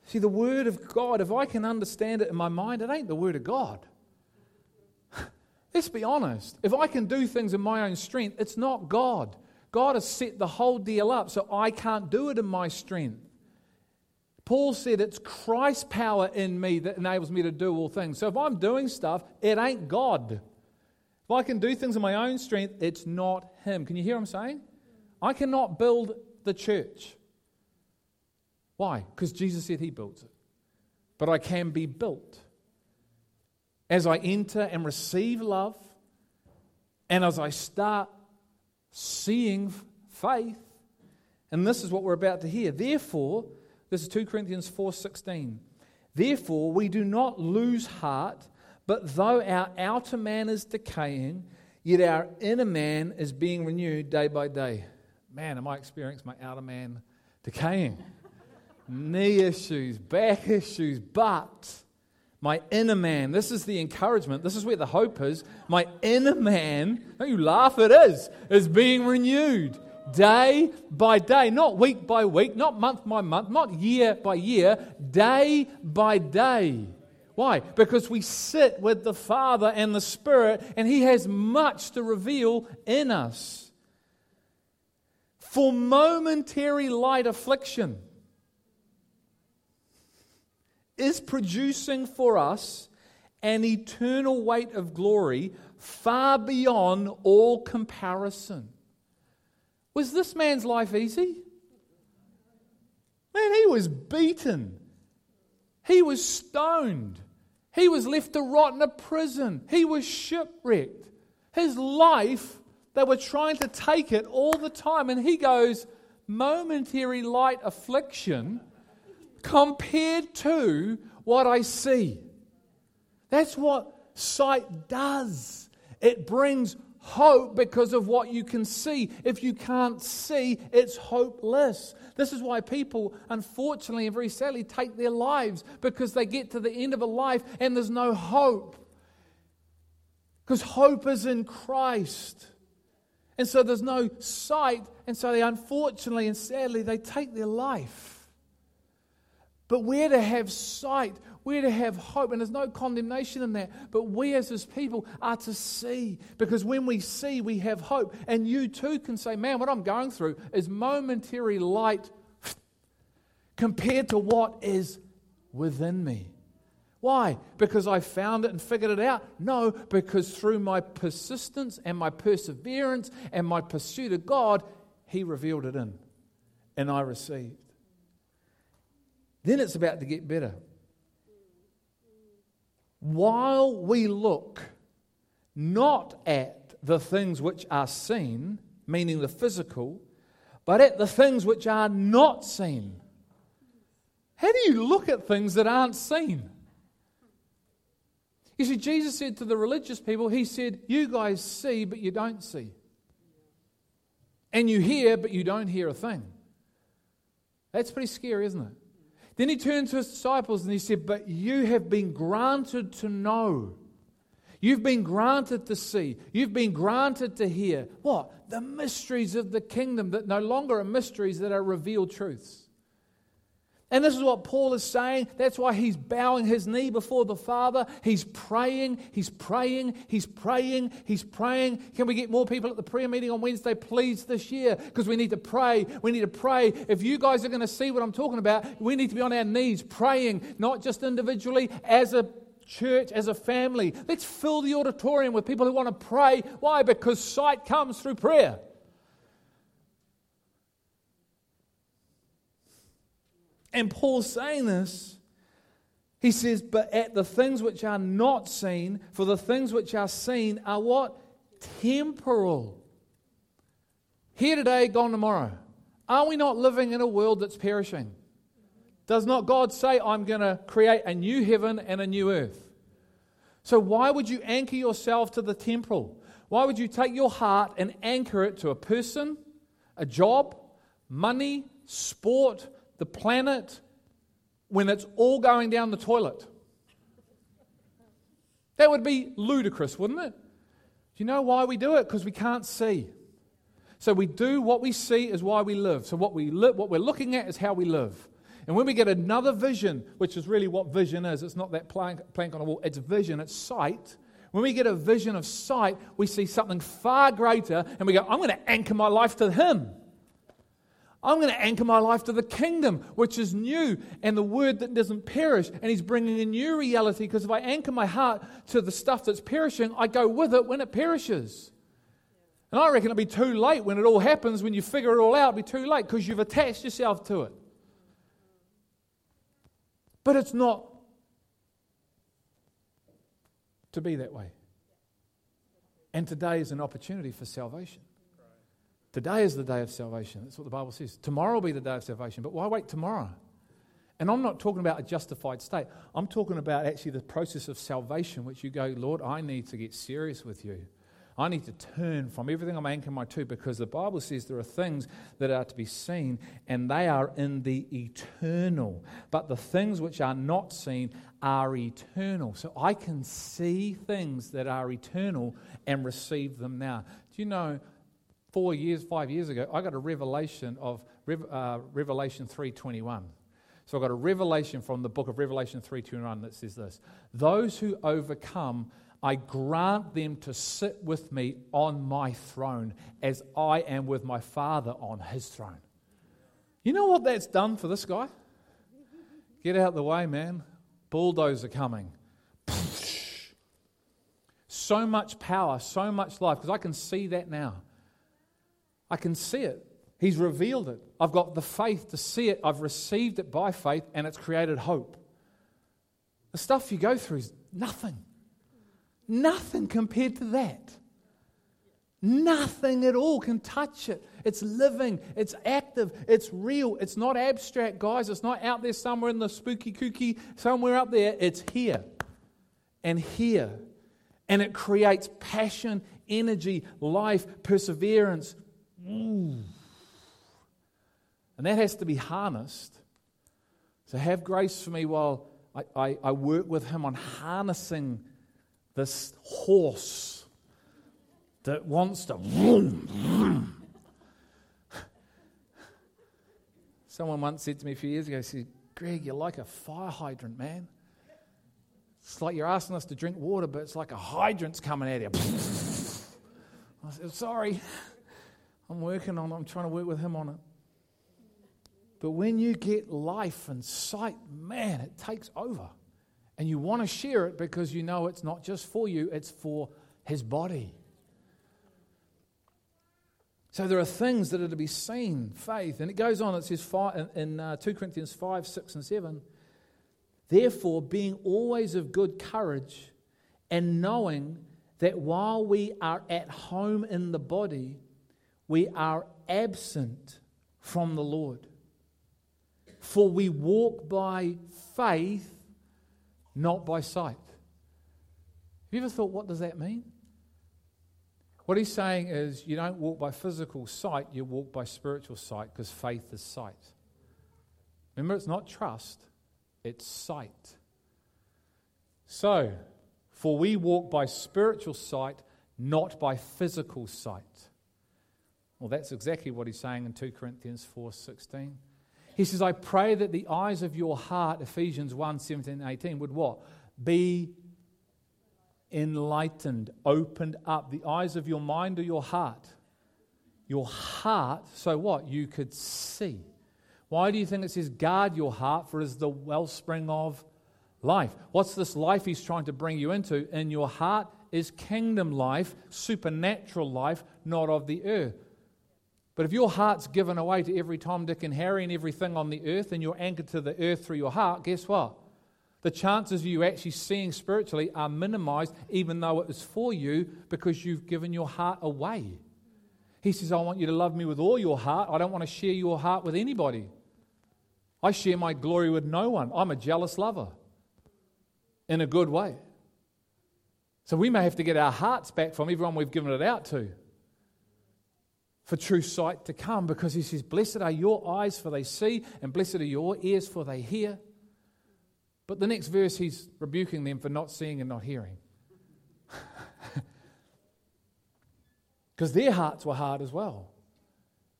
[SPEAKER 1] See, the Word of God, if I can understand it in my mind, it ain't the Word of God. Let's be honest. If I can do things in my own strength, it's not God. God has set the whole deal up so I can't do it in my strength. Paul said it's Christ's power in me that enables me to do all things. So if I'm doing stuff, it ain't God. If I can do things in my own strength, it's not Him. Can you hear what I'm saying? I cannot build the church. Why? Because Jesus said He builds it. But I can be built. As I enter and receive love, and as I start seeing faith, and this is what we're about to hear. Therefore, this is 2 Corinthians 4:16. Therefore, we do not lose heart, but though our outer man is decaying, yet our inner man is being renewed day by day. Man, am I experiencing my outer man decaying? Knee issues, back issues, but my inner man, this is the encouragement, this is where the hope is. My inner man, don't you laugh, it is, is being renewed day by day, not week by week, not month by month, not year by year, day by day. Why? Because we sit with the Father and the Spirit, and He has much to reveal in us. For momentary light affliction is producing for us an eternal weight of glory far beyond all comparison. Was this man's life easy? Man, he was beaten. He was stoned. He was left to rot in a prison. He was shipwrecked. His life, they were trying to take it all the time. And he goes, momentary light affliction compared to what I see. That's what sight does. It brings hope because of what you can see. If you can't see, it's hopeless. This is why people, unfortunately and very sadly, take their lives because they get to the end of a life and there's no hope. Because hope is in Christ. And so there's no sight, and so they unfortunately and sadly they take their life. But we're to have sight, we're to have hope, and there's no condemnation in that. But we as His people are to see, because when we see, we have hope. And you too can say, Man, what I'm going through is momentary light compared to what is within me. Why? Because I found it and figured it out? No, because through my persistence and my perseverance and my pursuit of God, He revealed it in, and I received. Then it's about to get better while we look not at the things which are seen, meaning the physical, but at the things which are not seen. How do you look at things that aren't seen? You see, Jesus said to the religious people, He said, You guys see, but you don't see. And you hear, but you don't hear a thing. That's pretty scary, isn't it? Then he turned to his disciples and he said, But you have been granted to know. You've been granted to see. You've been granted to hear. What? The mysteries of the kingdom that no longer are mysteries that are revealed truths. And this is what Paul is saying. That's why he's bowing his knee before the Father. He's praying, he's praying, he's praying, he's praying. Can we get more people at the prayer meeting on Wednesday, please, this year? Because we need to pray. We need to pray. If you guys are going to see what I'm talking about, we need to be on our knees praying, not just individually, as a church, as a family. Let's fill the auditorium with people who want to pray. Why? Because sight comes through prayer. And Paul's saying this. He says, But at the things which are not seen, for the things which are seen are what? Temporal. Here today, gone tomorrow. Are we not living in a world that's perishing? Does not God say, I'm going to create a new heaven and a new earth? So, why would you anchor yourself to the temporal? Why would you take your heart and anchor it to a person, a job, money, sport, the planet when it's all going down the toilet. That would be ludicrous, wouldn't it? Do you know why we do it? Because we can't see. So we do what we see is why we live. So what we li- what we're looking at is how we live. And when we get another vision, which is really what vision is, it's not that plank, plank on a wall, it's vision, it's sight. When we get a vision of sight, we see something far greater and we go, I'm going to anchor my life to Him. I'm going to anchor my life to the kingdom, which is new, and the word that doesn't perish. And He's bringing a new reality because if I anchor my heart to the stuff that's perishing, I go with it when it perishes. And I reckon it'll be too late when it all happens, when you figure it all out, it'll be too late because you've attached yourself to it. But it's not to be that way. And today is an opportunity for salvation. Today is the day of salvation. That's what the Bible says. Tomorrow will be the day of salvation. But why wait tomorrow? And I'm not talking about a justified state. I'm talking about actually the process of salvation, which you go, Lord, I need to get serious with you. I need to turn from everything I'm anchoring my to because the Bible says there are things that are to be seen and they are in the eternal. But the things which are not seen are eternal. So I can see things that are eternal and receive them now. Do you know, four years, five years ago, I got a revelation of uh, Revelation 3.21. So I got a revelation from the book of Revelation 3.21 that says this. Those who overcome I grant them to sit with me on my throne as I am with my Father on his throne. You know what that's done for this guy? Get out the way, man. Bulldozer coming. So much power, so much life, because I can see that now. I can see it. He's revealed it. I've got the faith to see it. I've received it by faith, and it's created hope. The stuff you go through is nothing. Nothing compared to that. Nothing at all can touch it. It's living, it's active, it's real, it's not abstract, guys. It's not out there somewhere in the spooky kooky, somewhere up there. It's here and here. And it creates passion, energy, life, perseverance. And that has to be harnessed. So have grace for me while I, I, I work with Him on harnessing this horse that wants to. Vroom, vroom. Someone once said to me a few years ago, he said, Greg, you're like a fire hydrant, man. It's like you're asking us to drink water, but it's like a hydrant's coming at you. I said, sorry. I'm working on it. I'm trying to work with him on it. But when you get life and sight, man, it takes over. And you want to share it because you know it's not just for you, it's for his body. So there are things that are to be seen, faith. And it goes on, it says in uh, 2 Corinthians 5, 6, and 7. Therefore, being always of good courage and knowing that while we are at home in the body, we are absent from the Lord. For we walk by faith not by sight. Have you ever thought, what does that mean? What he's saying is, you don't walk by physical sight, you walk by spiritual sight because faith is sight. Remember, it's not trust, it's sight. So, for we walk by spiritual sight, not by physical sight. Well, that's exactly what he's saying in 2 Corinthians 4:16. He says, I pray that the eyes of your heart, Ephesians 1 17 18, would what? Be enlightened, opened up. The eyes of your mind or your heart? Your heart, so what? You could see. Why do you think it says, guard your heart, for it is the wellspring of life? What's this life he's trying to bring you into? In your heart is kingdom life, supernatural life, not of the earth. But if your heart's given away to every Tom, Dick, and Harry and everything on the earth, and you're anchored to the earth through your heart, guess what? The chances of you actually seeing spiritually are minimized, even though it was for you, because you've given your heart away. He says, I want you to love me with all your heart. I don't want to share your heart with anybody. I share my glory with no one. I'm a jealous lover in a good way. So we may have to get our hearts back from everyone we've given it out to for true sight to come because he says, Blessed are your eyes, for they see, and blessed are your ears, for they hear. But the next verse, he's rebuking them for not seeing and not hearing. Because their hearts were hard as well.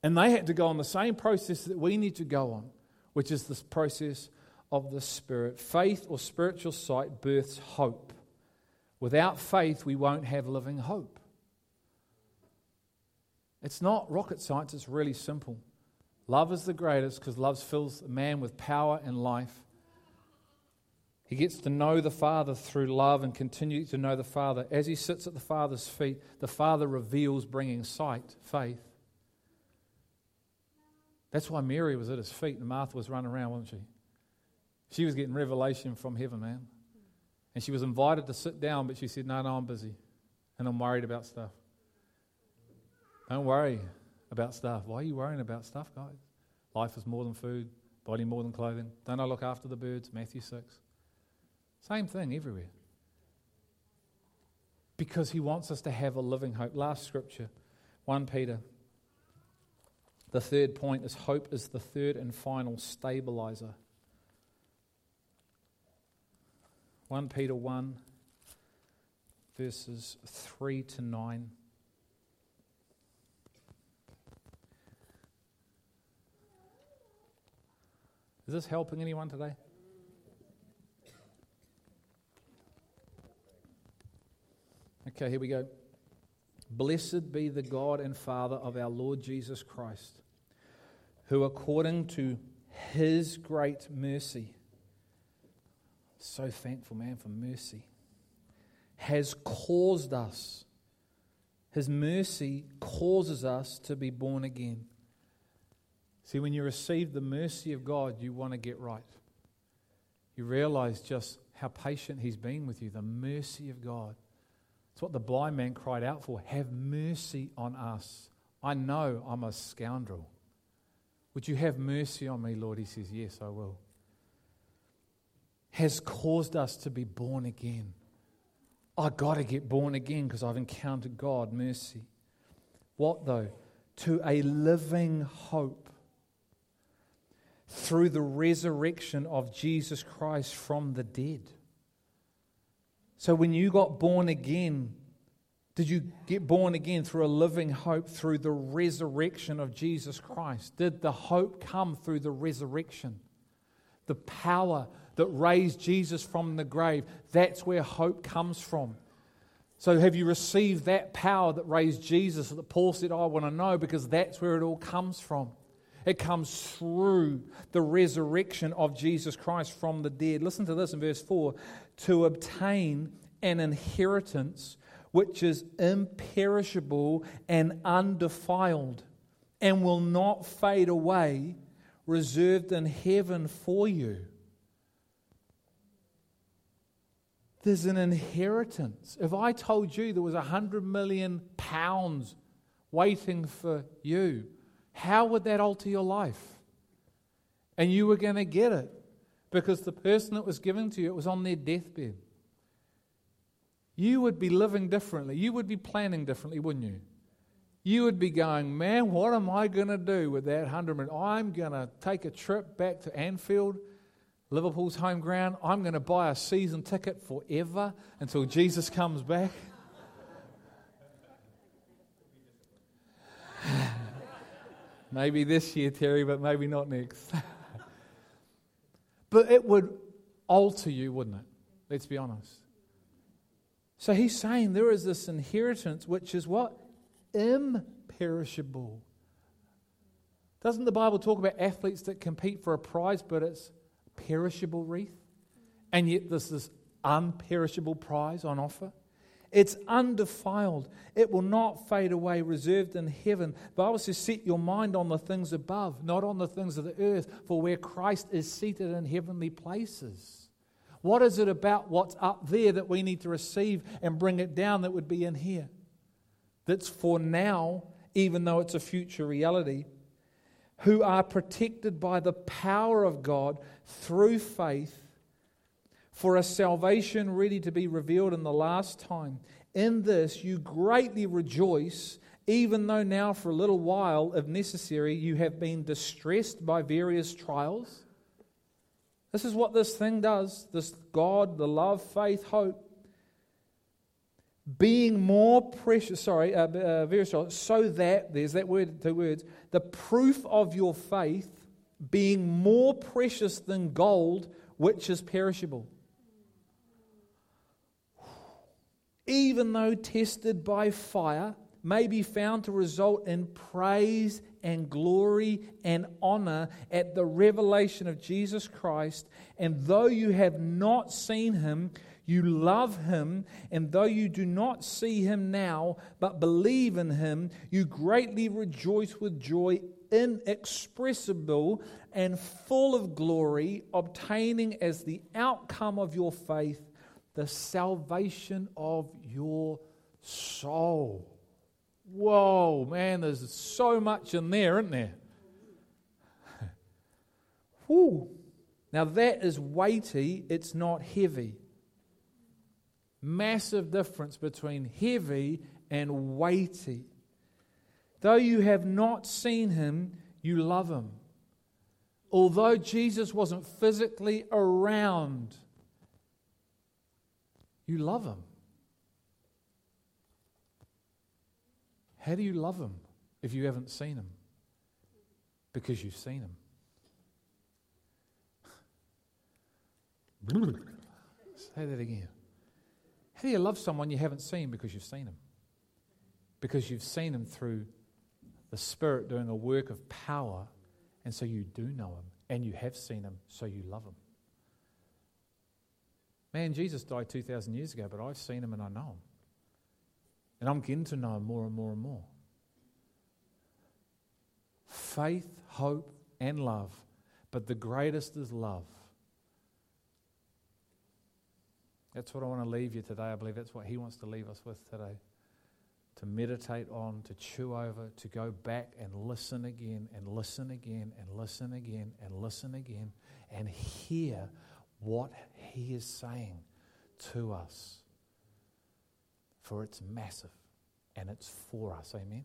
[SPEAKER 1] And they had to go on the same process that we need to go on, which is this process of the Spirit. Faith or spiritual sight births hope. Without faith, we won't have living hope. It's not rocket science, it's really simple. Love is the greatest because love fills a man with power and life. He gets to know the Father through love and continue to know the Father. As he sits at the Father's feet, the Father reveals, bringing sight, faith. That's why Mary was at his feet and Martha was running around, wasn't she? She was getting revelation from heaven, man. And she was invited to sit down, but she said, No, no, I'm busy. And I'm worried about stuff. Don't worry about stuff. Why are you worrying about stuff, guys? Life is more than food, body more than clothing. Don't I look after the birds? Matthew 6. Same thing everywhere. Because he wants us to have a living hope. Last scripture, 1 Peter. The third point is hope is the third and final stabilizer. 1 Peter 1, verses 3 to 9. Is this helping anyone today? Okay, here we go. Blessed be the God and Father of our Lord Jesus Christ, who according to his great mercy, so thankful, man, for mercy, has caused us, his mercy causes us to be born again See, when you receive the mercy of God, you want to get right. You realize just how patient He's been with you, the mercy of God. It's what the blind man cried out for. Have mercy on us. I know I'm a scoundrel. Would you have mercy on me, Lord? He says, Yes, I will. Has caused us to be born again. I got to get born again because I've encountered God, mercy. What though? To a living hope through the resurrection of Jesus Christ from the dead. So when you got born again, did you get born again through a living hope through the resurrection of Jesus Christ? Did the hope come through the resurrection? The power that raised Jesus from the grave, that's where hope comes from. So, have you received that power that raised Jesus that Paul said, oh, I want to know because that's where it all comes from? It comes through the resurrection of Jesus Christ from the dead. Listen to this in verse 4 to obtain an inheritance which is imperishable and undefiled and will not fade away, reserved in heaven for you. There's an inheritance. If I told you there was a hundred million pounds waiting for you, how would that alter your life? And you were going to get it because the person that was given to you, it was on their deathbed. You would be living differently. You would be planning differently, wouldn't you? You would be going, man, what am I going to do with that hundred million? I'm going to take a trip back to Anfield, Liverpool's home ground. I'm going to buy a season ticket forever until Jesus comes back. Maybe this year, Terry, but maybe not next. but it would alter you, wouldn't it? Let's be honest. So he's saying there is this inheritance which is what? Imperishable. Doesn't the Bible talk about athletes that compete for a prize, but it's perishable wreath? And yet there's this unperishable prize on offer? It's undefiled. It will not fade away, reserved in heaven. The Bible says, set your mind on the things above, not on the things of the earth, for where Christ is seated in heavenly places. What is it about what's up there that we need to receive and bring it down that would be in here? That's for now, even though it's a future reality, who are protected by the power of God through faith for a salvation ready to be revealed in the last time. In this you greatly rejoice, even though now for a little while, if necessary, you have been distressed by various trials. This is what this thing does this God, the love, faith, hope. Being more precious, sorry, uh, uh, various trials, so that, there's that word, two words, the proof of your faith, being more precious than gold, which is perishable. Even though tested by fire, may be found to result in praise and glory and honor at the revelation of Jesus Christ. And though you have not seen him, you love him, and though you do not see him now, but believe in him, you greatly rejoice with joy inexpressible and full of glory, obtaining as the outcome of your faith the salvation of your soul. Whoa, man, there's so much in there, isn't there? Whew. Now that is weighty, it's not heavy. Massive difference between heavy and weighty. Though you have not seen him, you love him. Although Jesus wasn't physically around, you love him. How do you love him if you haven't seen him? Because you've seen him. Say that again. How do you love someone you haven't seen because you've seen him? Because you've seen him through the Spirit doing a work of power, and so you do know him, and you have seen him, so you love him. Man, Jesus died 2,000 years ago, but I've seen him and I know him. And I'm getting to know him more and more and more. Faith, hope, and love. But the greatest is love. That's what I want to leave you today. I believe that's what he wants to leave us with today. To meditate on, to chew over, to go back and listen again, and listen again, and listen again, and listen again, and hear what he is saying to us for it's massive and it's for us. Amen.